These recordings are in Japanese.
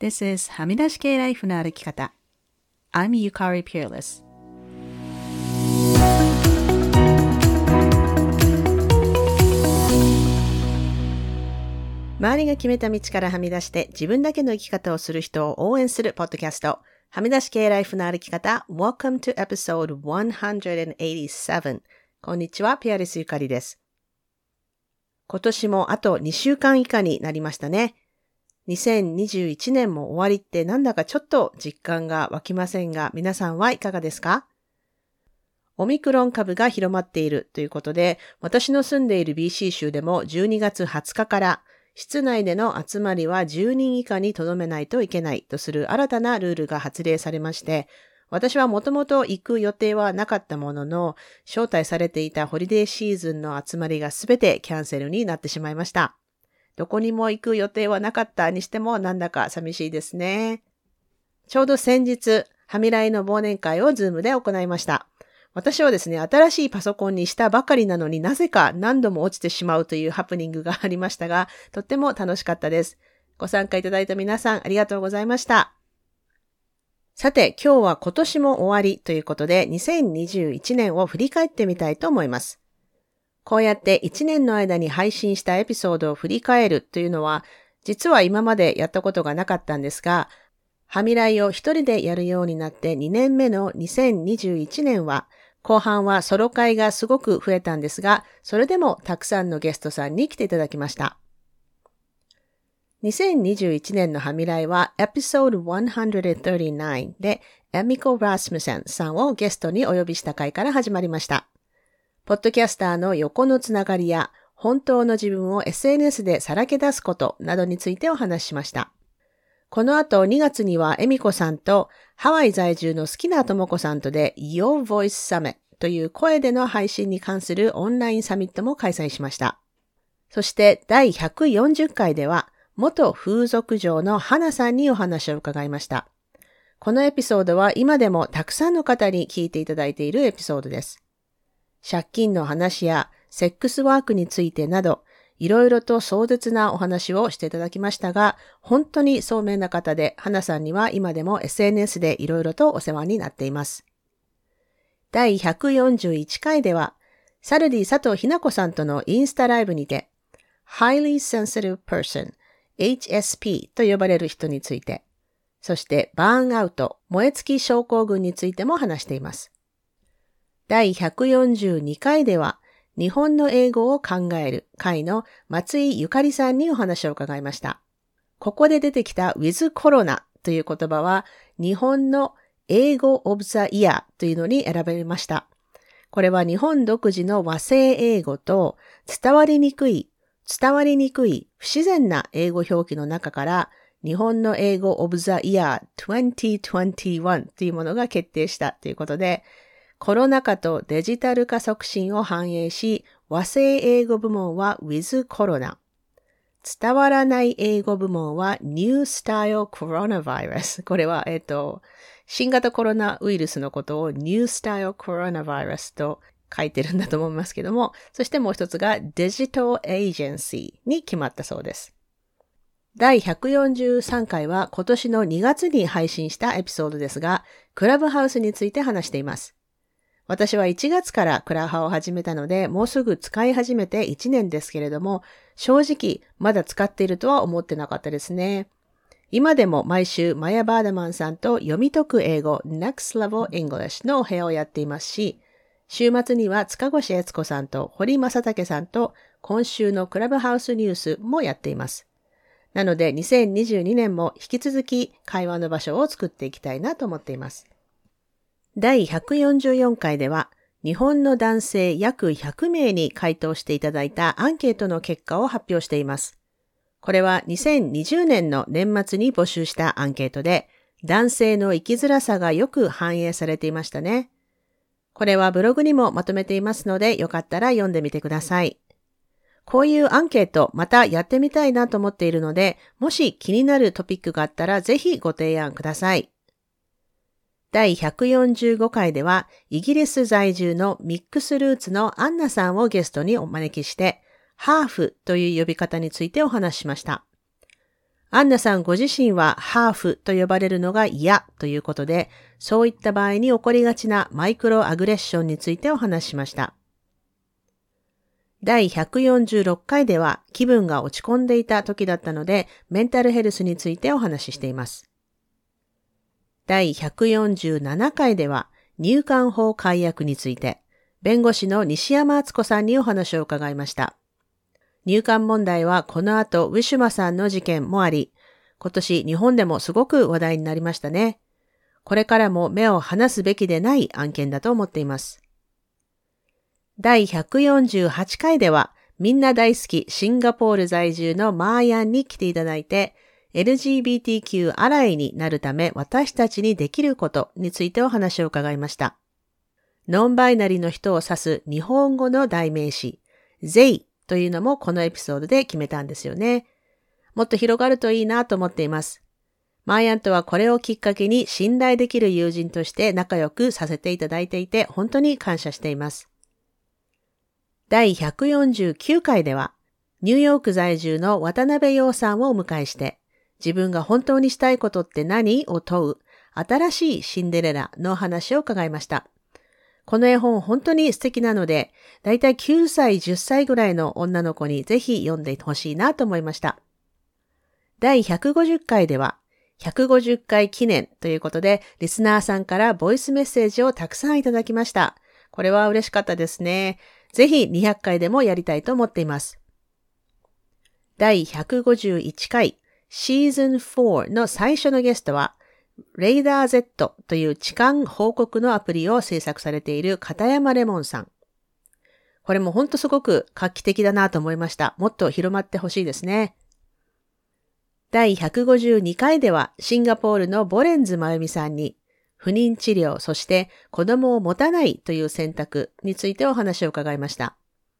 This is はみ出し系ライフの歩き方。I'm Yukari Peerless. 周りが決めた道からはみ出して自分だけの生き方をする人を応援するポッドキャスト。はみ出し系ライフの歩き方。Welcome to episode 187. こんにちは、ピアレスゆかりです。今年もあと2週間以下になりましたね。2021年も終わりってなんだかちょっと実感が湧きませんが、皆さんはいかがですか？オミクロン株が広まっているということで、私の住んでいる BC 州でも12月20日から室内での集まりは10人以下に留めないといけないとする新たなルールが発令されまして、私はもともと行く予定はなかったものの、招待されていたホリデーシーズンの集まりがすべてキャンセルになってしまいました。どこにも行く予定はなかったにしてもなんだか寂しいですね。ちょうど先日、はみライの忘年会をズームで行いました。私はですね、新しいパソコンにしたばかりなのになぜか何度も落ちてしまうというハプニングがありましたが、とっても楽しかったです。ご参加いただいた皆さんありがとうございました。さて、今日は今年も終わりということで、2021年を振り返ってみたいと思います。こうやって1年の間に配信したエピソードを振り返るというのは、実は今までやったことがなかったんですが、はみらいを一人でやるようになって2年目の2021年は、後半はソロ会がすごく増えたんですが、それでもたくさんのゲストさんに来ていただきました。2021年のハミライはエピソード139でエミコ・ラスムセンさんをゲストにお呼びした回から始まりました。ポッドキャスターの横のつながりや本当の自分を SNS でさらけ出すことなどについてお話ししました。この後2月にはエミコさんとハワイ在住の好きなともこさんとで Your Voice Summit という声での配信に関するオンラインサミットも開催しました。そして第140回では元風俗嬢の花さんにお話を伺いました。このエピソードは今でもたくさんの方に聞いていただいているエピソードです。借金の話やセックスワークについてなど、いろいろと壮絶なお話をしていただきましたが、本当に聡明な方で、花さんには今でも SNS でいろいろとお世話になっています。第141回では、サルディ佐藤ひな子さんとのインスタライブにて、Highly Sensitive Person HSP と呼ばれる人について、そしてバーンアウト、燃え尽き症候群についても話しています。第142回では、日本の英語を考える会の松井ゆかりさんにお話を伺いました。ここで出てきた with コロナという言葉は日本の英語オブザイヤーというのに選ばれました。これは日本独自の和製英語と伝わりにくい、伝わりにくい不自然な英語表記の中から日本の英語オブザイヤー2021というものが決定したということで、コロナ禍とデジタル化促進を反映し、和製英語部門は with コロナ。伝わらない英語部門は New Style Coronavirus。これは、えっ、と、新型コロナウイルスのことを New Style Coronavirus と書いてるんだと思いますけども、そしてもう一つが Digital Agency に決まったそうです。第143回は今年の2月に配信したエピソードですが、クラブハウスについて話しています。私は1月からクラハを始めたので、もうすぐ使い始めて1年ですけれども、正直まだ使っているとは思ってなかったですね。今でも毎週マヤ・バーダマンさんと読み解く英語 Next Level English のお部屋をやっていますし、週末には塚越悦子さんと堀正武さんと今週のクラブハウスニュースもやっています。なので2022年も引き続き会話の場所を作っていきたいなと思っています。第144回では、日本の男性約100名に回答していただいたアンケートの結果を発表しています。これは2020年の年末に募集したアンケートで、男性の生きづらさがよく反映されていましたね。これはブログにもまとめていますので、よかったら読んでみてください。こういうアンケート、またやってみたいなと思っているので、もし気になるトピックがあったら、ぜひご提案ください。第145回では、イギリス在住のミックスルーツのアンナさんをゲストにお招きして、ハーフという呼び方についてお話ししました。アンナさんご自身はハーフと呼ばれるのが嫌ということで、そういった場合に起こりがちなマイクロアグレッションについてお話ししました。第146回では気分が落ち込んでいた時だったので、メンタルヘルスについてお話ししています。第147回では入管法解約について、弁護士の西山敦子さんにお話を伺いました。入管問題はこの後、ウィシュマさんの事件もあり、今年日本でもすごく話題になりましたね。これからも目を離すべきでない案件だと思っています。第148回では、みんな大好きシンガポール在住のマーヤンに来ていただいて、LGBTQ アライになるため私たちにできることについてお話を伺いました。ノンバイナリの人を指す日本語の代名詞、ゼイというのもこのエピソードで決めたんですよね。もっと広がるといいなと思っています。マーヤンとはこれをきっかけに信頼できる友人として仲良くさせていただいていて本当に感謝しています。第149回では、ニューヨーク在住の渡辺洋さんをお迎えして、自分が本当にしたいことって何を問う、新しいシンデレラの話を伺いました。この絵本本当に素敵なので、だいたい9歳、10歳ぐらいの女の子にぜひ読んでほしいなと思いました。第150回では、150回記念ということで、リスナーさんからボイスメッセージをたくさんいただきました。これは嬉しかったですね。ぜひ200回でもやりたいと思っています。第151回シーズン4の最初のゲストは、レイダー Z という痴漢報告のアプリを制作されている片山レモンさん。これもほんとすごく画期的だなと思いました。もっと広まってほしいですね。第152回ではシンガポールのボレンズまゆみさんに不妊治療、そして子供を持たないという選択についてお話を伺いました。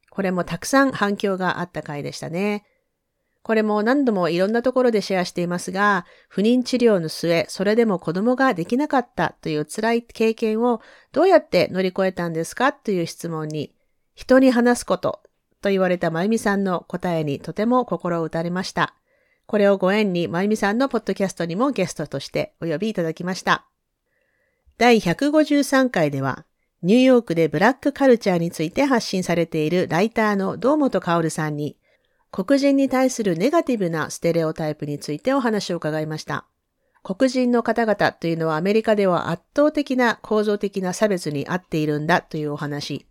これもたくさん反響があった回でしたね。これも何度もいろんなところでシェアしていますが、不妊治療の末、それでも子供ができなかったという辛い経験をどうやって乗り越えたんですかという質問に、人に話すことと言われたまゆみさんの答えにとても心を打たれました。これをご縁にまゆみさんのポッドキャストにもゲストとしてお呼びいただきました。第153回では、ニューヨークでブラックカルチャーについて発信されているライターの堂本薫さんに、黒人に対するネガティブなステレオタイプについてお話を伺いました。黒人の方々というのはアメリカでは圧倒的な構造的な差別にあっているんだというお話。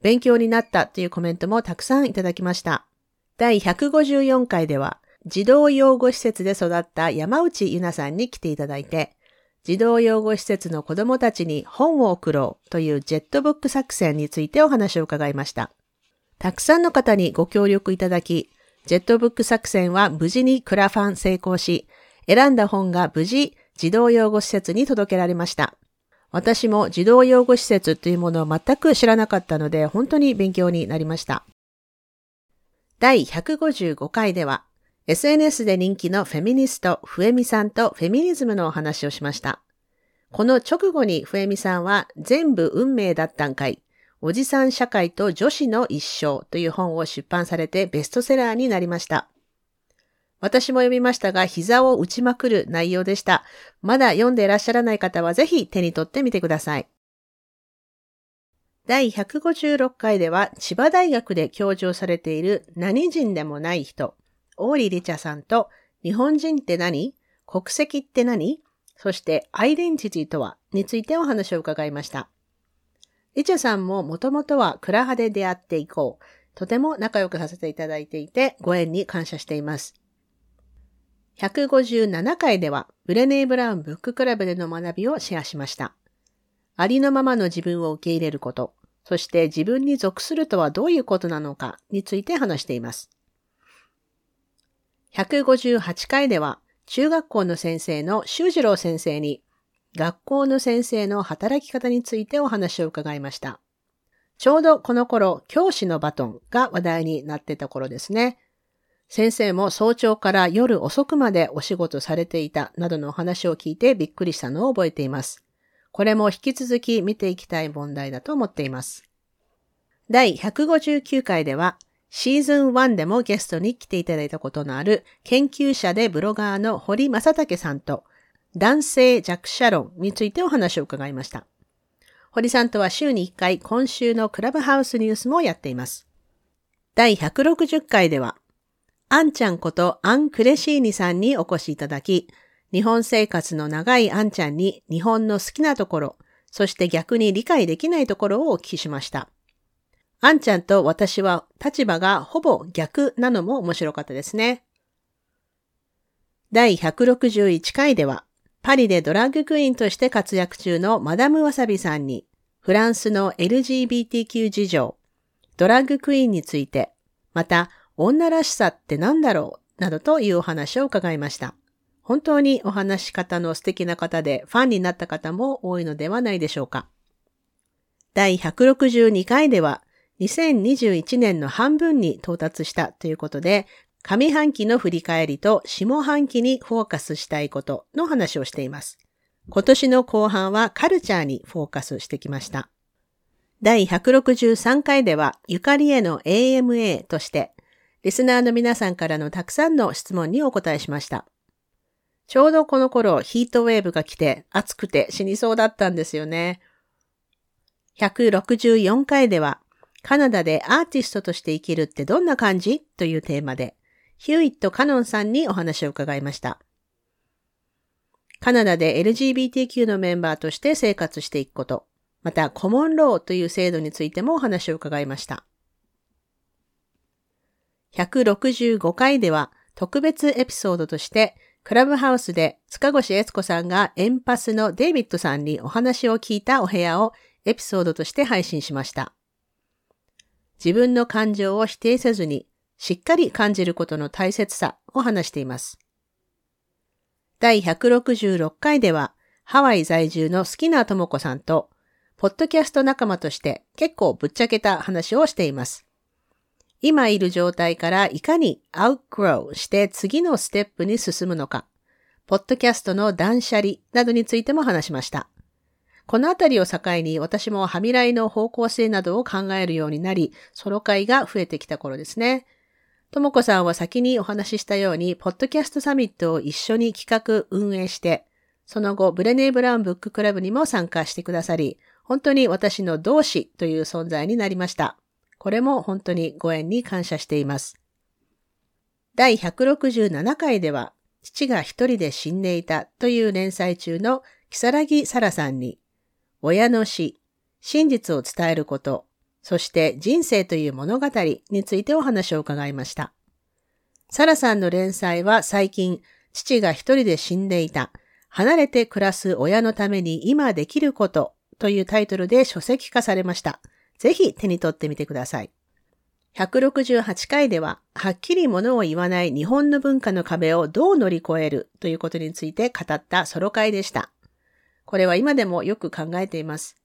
勉強になったというコメントもたくさんいただきました。第154回では、児童養護施設で育った山内ゆなさんに来ていただいて、児童養護施設の子供たちに本を送ろうというジェットブック作戦についてお話を伺いました。たくさんの方にご協力いただき、ジェットブック作戦は無事にクラファン成功し、選んだ本が無事児童養護施設に届けられました。私も児童養護施設というものを全く知らなかったので本当に勉強になりました。第155回では SNS で人気のフェミニスト、フエミさんとフェミニズムのお話をしました。この直後にフエミさんは全部運命だったんかい、おじさん社会と女子の一生という本を出版されてベストセラーになりました。私も読みましたが膝を打ちまくる内容でした。まだ読んでいらっしゃらない方はぜひ手に取ってみてください。第156回では千葉大学で教授をされている何人でもない人、オーリ・リチャさんと日本人って何国籍って何そしてアイデンティティとはについてお話を伺いました。リチャさんももともとはクラハで出会っていこう。とても仲良くさせていただいていてご縁に感謝しています。157回ではブレネー・ブラウンブッククラブでの学びをシェアしました。ありのままの自分を受け入れること、そして自分に属するとはどういうことなのかについて話しています。158回では、中学校の先生の修次郎先生に、学校の先生の働き方についてお話を伺いました。ちょうどこの頃、教師のバトンが話題になってた頃ですね。先生も早朝から夜遅くまでお仕事されていたなどのお話を聞いてびっくりしたのを覚えています。これも引き続き見ていきたい問題だと思っています。第159回では、シーズン1でもゲストに来ていただいたことのある研究者でブロガーの堀正武さんと男性弱者論についてお話を伺いました。堀さんとは週に1回今週のクラブハウスニュースもやっています。第160回では、アンちゃんことアン・クレシーニさんにお越しいただき、日本生活の長いアンちゃんに日本の好きなところ、そして逆に理解できないところをお聞きしました。あんちゃんと私は立場がほぼ逆なのも面白かったですね。第161回では、パリでドラッグクイーンとして活躍中のマダムわさびさんに、フランスの LGBTQ 事情、ドラッグクイーンについて、また、女らしさって何だろう？などというお話を伺いました。本当にお話し方の素敵な方でファンになった方も多いのではないでしょうか。第162回では2021年の半分に到達したということで、上半期の振り返りと下半期にフォーカスしたいことの話をしています。今年の後半はカルチャーにフォーカスしてきました。第163回ではゆかりへの AMA として、リスナーの皆さんからのたくさんの質問にお答えしました。ちょうどこの頃ヒートウェーブが来て暑くて死にそうだったんですよね。164回ではカナダでアーティストとして生きるってどんな感じ？というテーマで、ヒューイット・カノンさんにお話を伺いました。カナダで LGBTQ のメンバーとして生活していくこと、またコモンローという制度についてもお話を伺いました。165回では特別エピソードとして、クラブハウスで塚越悦子さんがエンパスのデイビッドさんにお話を聞いたお部屋をエピソードとして配信しました。自分の感情を否定せずに、しっかり感じることの大切さを話しています。第166回では、ハワイ在住の好きなともこさんと、ポッドキャスト仲間として結構ぶっちゃけた話をしています。今いる状態からいかに outgrow して次のステップに進むのか、ポッドキャストの断捨離などについても話しました。このあたりを境に私もはみらいの方向性などを考えるようになり、ソロ会が増えてきた頃ですね。ともこさんは先にお話ししたように、ポッドキャストサミットを一緒に企画運営して、その後、ブレネー・ブラウンブッククラブにも参加してくださり、本当に私の同志という存在になりました。これも本当にご縁に感謝しています。第167回では、父が一人で死んでいたという連載中の木更木沙羅さんに、親の死、真実を伝えること、そして人生という物語についてお話を伺いました。サラさんの連載は最近、父が一人で死んでいた、離れて暮らす親のために今できることというタイトルで書籍化されました。ぜひ手に取ってみてください。168回では、はっきりものを言わない日本の文化の壁をどう乗り越えるということについて語ったソロ会でした。これは今でもよく考えています。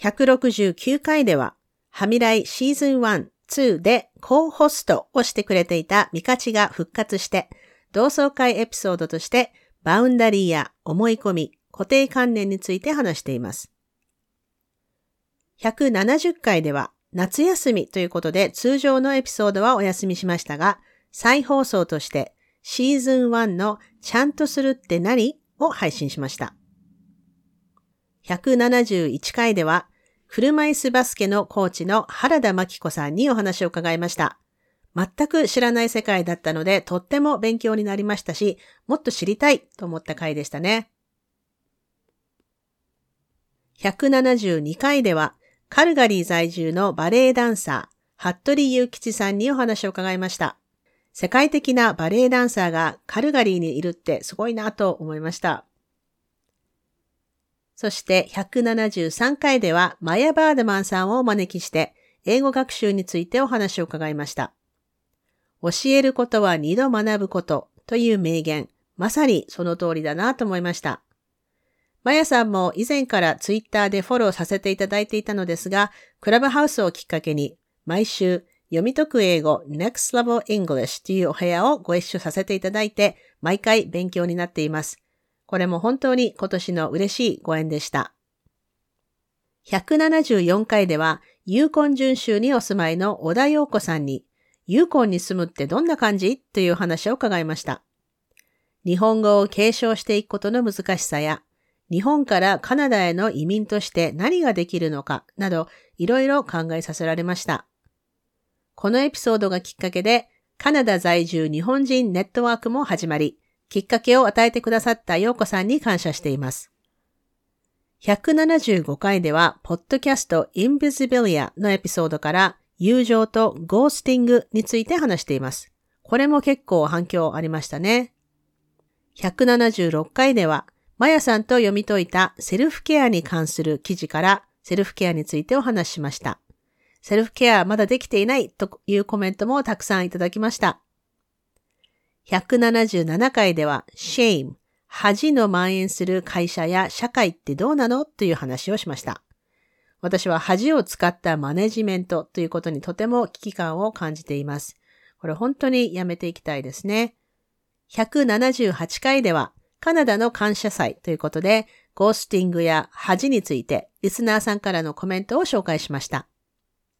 169回では、はみらいシーズン1、2でコーホストをしてくれていたミカチが復活して、同窓会エピソードとしてバウンダリーや思い込み、固定観念について話しています。170回では夏休みということで通常のエピソードはお休みしましたが、再放送としてシーズン1のちゃんとするって何を配信しました。171回では、車椅子バスケのコーチの原田真紀子さんにお話を伺いました。全く知らない世界だったので、とっても勉強になりましたし、もっと知りたいと思った回でしたね。172回では、カルガリー在住のバレエダンサー、服部祐吉さんにお話を伺いました。世界的なバレエダンサーがカルガリーにいるってすごいなと思いました。そして173回ではマヤ・バードマンさんをお招きして英語学習についてお話を伺いました。教えることは二度学ぶことという名言、まさにその通りだなと思いました。マヤさんも以前からツイッターでフォローさせていただいていたのですが、クラブハウスをきっかけに毎週読み解く英語 Next Level English というお部屋をご一緒させていただいて、毎回勉強になっています。これも本当に今年の嬉しいご縁でした。174回では、ユーコン準州にお住まいの小田陽子さんに、ユーコンに住むってどんな感じ？という話を伺いました。日本語を継承していくことの難しさや、日本からカナダへの移民として何ができるのかなど、いろいろ考えさせられました。このエピソードがきっかけで、カナダ在住日本人ネットワークも始まり、きっかけを与えてくださった陽子さんに感謝しています。175回では、ポッドキャストインビズビリアのエピソードから友情とゴースティングについて話しています。これも結構反響ありましたね。176回では、まやさんと読み解いたセルフケアに関する記事からセルフケアについてお話ししました。セルフケアまだできていないというコメントもたくさんいただきました。177回では shame 恥の蔓延する会社や社会ってどうなの？という話をしました。私は恥を使ったマネジメントということにとても危機感を感じています。これ本当にやめていきたいですね。178回ではカナダの感謝祭ということで、ゴースティングや恥についてリスナーさんからのコメントを紹介しました。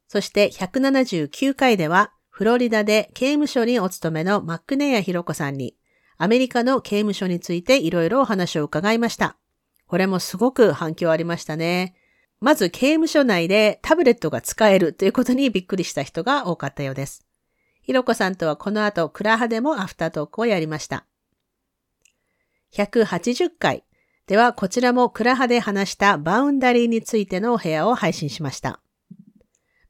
そして179回では、フロリダで刑務所にお勤めのマックネイヤヒロコさんに、アメリカの刑務所についていろいろお話を伺いました。これもすごく反響ありましたね。まず刑務所内でタブレットが使えるということにびっくりした人が多かったようです。ひろこさんとはこの後、クラハでもアフタートークをやりました。180回ではこちらもクラハで話した boundary についてのお部屋を配信しました。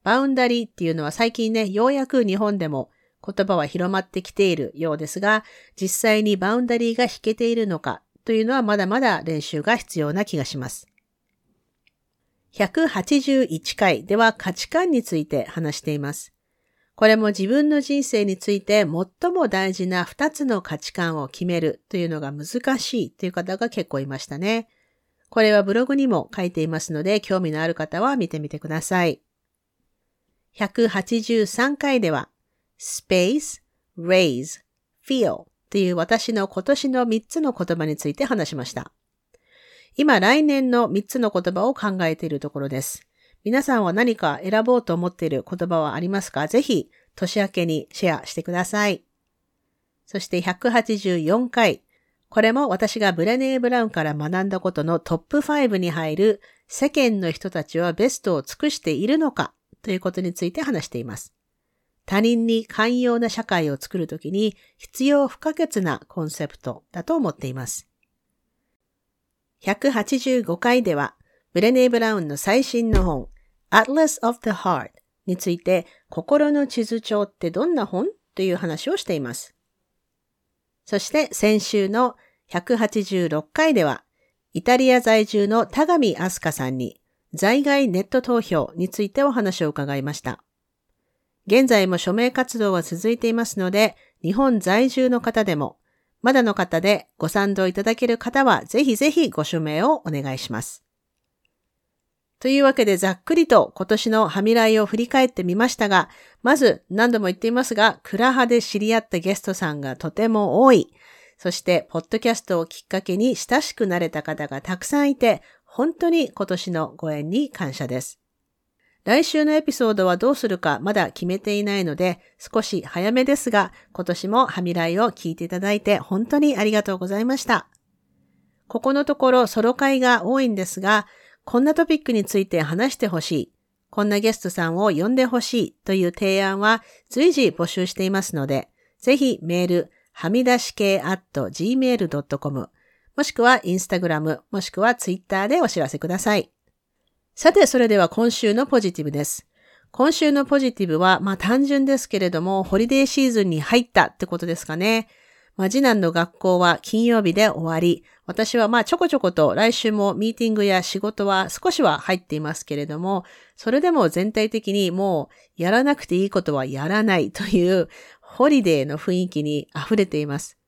boundary っていうのは最近ね、ようやく日本でも言葉は広まってきているようですが、実際に boundary が引けているのかというのはまだまだ練習が必要な気がします。181回では価値観について話しています。これも自分の人生について最も大事な2つの価値観を決めるというのが難しいという方が結構いましたね。これはブログにも書いていますので興味のある方は見てみてください。183回では space, raise, feel という私の今年の3つの言葉について話しました。今来年の3つの言葉を考えているところです。皆さんは何か選ぼうと思っている言葉はありますか？ぜひ年明けにシェアしてください。そして184回。これも私がブレネー・ブラウンから学んだことのトップ5に入る世間の人たちはベストを尽くしているのか？ということについて話しています。他人に寛容な社会を作るときに必要不可欠なコンセプトだと思っています。185回では、ブレネー・ブラウンの最新の本、Atlas of the Heart について、心の地図帳ってどんな本という話をしています。そして先週の186回では、イタリア在住の田上明日香さんに、在外ネット投票についてお話を伺いました。現在も署名活動は続いていますので、日本在住の方でもまだの方でご賛同いただける方はぜひぜひご署名をお願いします。というわけでざっくりと今年のハミライを振り返ってみましたが、まず何度も言っていますが、クラハで知り合ったゲストさんがとても多い。そして、ポッドキャストをきっかけに親しくなれた方がたくさんいて、本当に今年のご縁に感謝です。来週のエピソードはどうするかまだ決めていないので、少し早めですが、今年もハミライを聞いていただいて本当にありがとうございました。ここのところソロ会が多いんですが、こんなトピックについて話してほしい、こんなゲストさんを呼んでほしいという提案は随時募集していますので、ぜひメール、はみ出し系 at gmail.com もしくはインスタグラムもしくはツイッターでお知らせください。さて、それでは今週のポジティブです。今週のポジティブは、まあ単純ですけれども、ホリデーシーズンに入ったってことですかね。まあ次男の学校は金曜日で終わり、私はまあちょこちょこと来週もミーティングや仕事は少しは入っていますけれども、それでも全体的にもうやらなくていいことはやらないというホリデーの雰囲気に溢れています。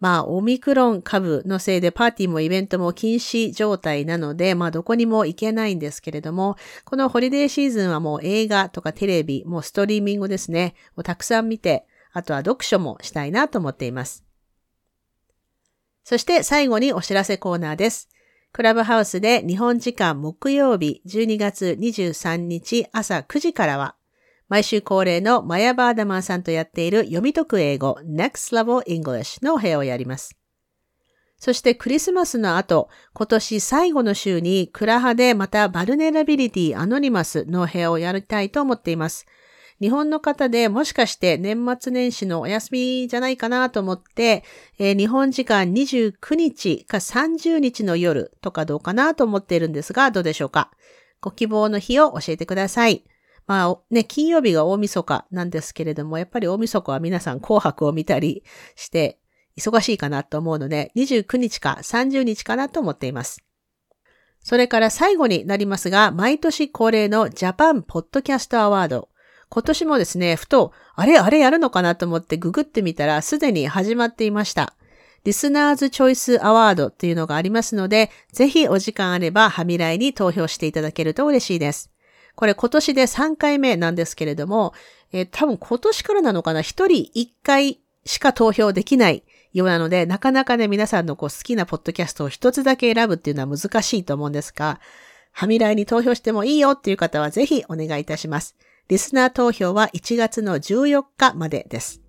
まあ、オミクロン株のせいでパーティーもイベントも禁止状態なので、まあ、どこにも行けないんですけれども、このホリデーシーズンはもう映画とかテレビ、もうストリーミングですね、をたくさん見て、あとは読書もしたいなと思っています。そして最後にお知らせコーナーです。クラブハウスで日本時間木曜日12月23日朝9時からは、毎週恒例のマヤバーダマンさんとやっている読み解く英語 Next Level English のお部屋をやります。そしてクリスマスの後、今年最後の週にクラハでまた Vulnerability Anonymous のお部屋をやりたいと思っています。日本の方でもしかして年末年始のお休みじゃないかなと思って、えー、日本時間29日か30日の夜とかどうかなと思っているんですが、どうでしょうか？ご希望の日を教えてください。まあね、金曜日が大晦日なんですけれども、やっぱり大晦日は皆さん紅白を見たりして、忙しいかなと思うので、29日か30日かなと思っています。それから最後になりますが、毎年恒例のジャパンポッドキャストアワード。今年もですね、ふと、あれあれやるのかなと思ってググってみたら、すでに始まっていました。リスナーズチョイスアワードっていうのがありますので、ぜひお時間あれば、ハミライに投票していただけると嬉しいです。これ今年で3回目なんですけれども、えー、多分今年からなのかな、1人1回しか投票できないようなので、なかなかね、皆さんのこう好きなポッドキャストを一つだけ選ぶっていうのは難しいと思うんですが、ハミライに投票してもいいよっていう方はぜひお願いいたします。リスナー投票は1月の14日までです。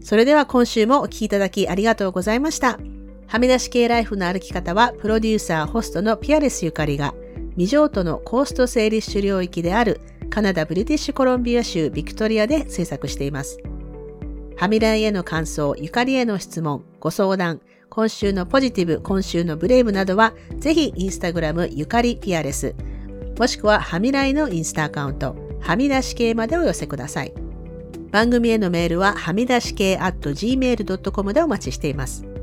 それでは今週もお聴きいただきありがとうございました。はみ出し系ライフの歩き方は、プロデューサー、ホストのピアレスゆかりが、未譲渡のコースト整理主領域であるカナダ・ブリティッシュコロンビア州ビクトリアで制作しています。ハミライへの感想、ゆかりへの質問、ご相談、今週のポジティブ、今週のブレイブなどは、ぜひインスタグラムゆかりピアレス、もしくはハミライのインスタアカウント、はみ出し系までお寄せください。番組へのメールははみ出し系 at gmail.com でお待ちしています。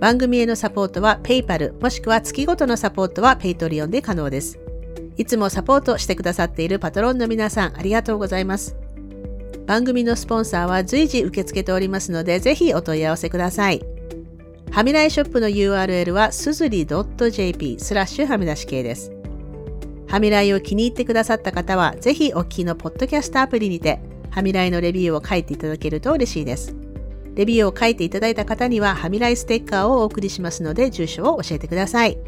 番組へのサポートは PayPal もしくは月ごとのサポートは Patreon で可能です。いつもサポートしてくださっているパトロンの皆さんありがとうございます。番組のスポンサーは随時受け付けておりますので、ぜひお問い合わせください。はみらいショップの URL はすずり .jp スラッシュはみ出し系です。はみらいを気に入ってくださった方は、ぜひお聞きのポッドキャストアプリにて、はみらいのレビューを書いていただけると嬉しいです。レビューを書いていただいた方には、はみらいステッカーをお送りしますので、住所を教えてください。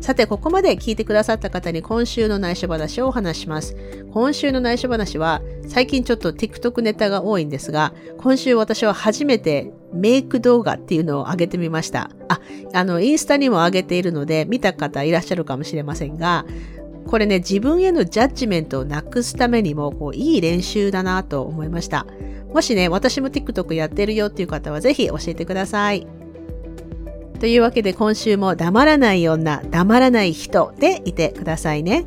さて、ここまで聞いてくださった方に今週の内緒話をお話します。今週の内緒話は、最近ちょっと TikTok ネタが多いんですが、今週私は初めてメイク動画っていうのを上げてみました。あ、あの、インスタにも上げているので、見た方いらっしゃるかもしれませんが、これね、自分へのジャッジメントをなくすためにも、こう、いい練習だなと思いました。もしね、私も TikTok やってるよっていう方は、ぜひ教えてください。というわけで今週も黙らない女、黙らない人でいてくださいね。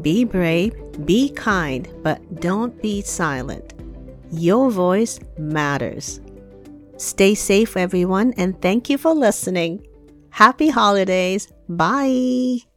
Be brave, be kind, but don't be silent. Your voice matters. Stay safe, everyone, and thank you for listening. Happy holidays. Bye.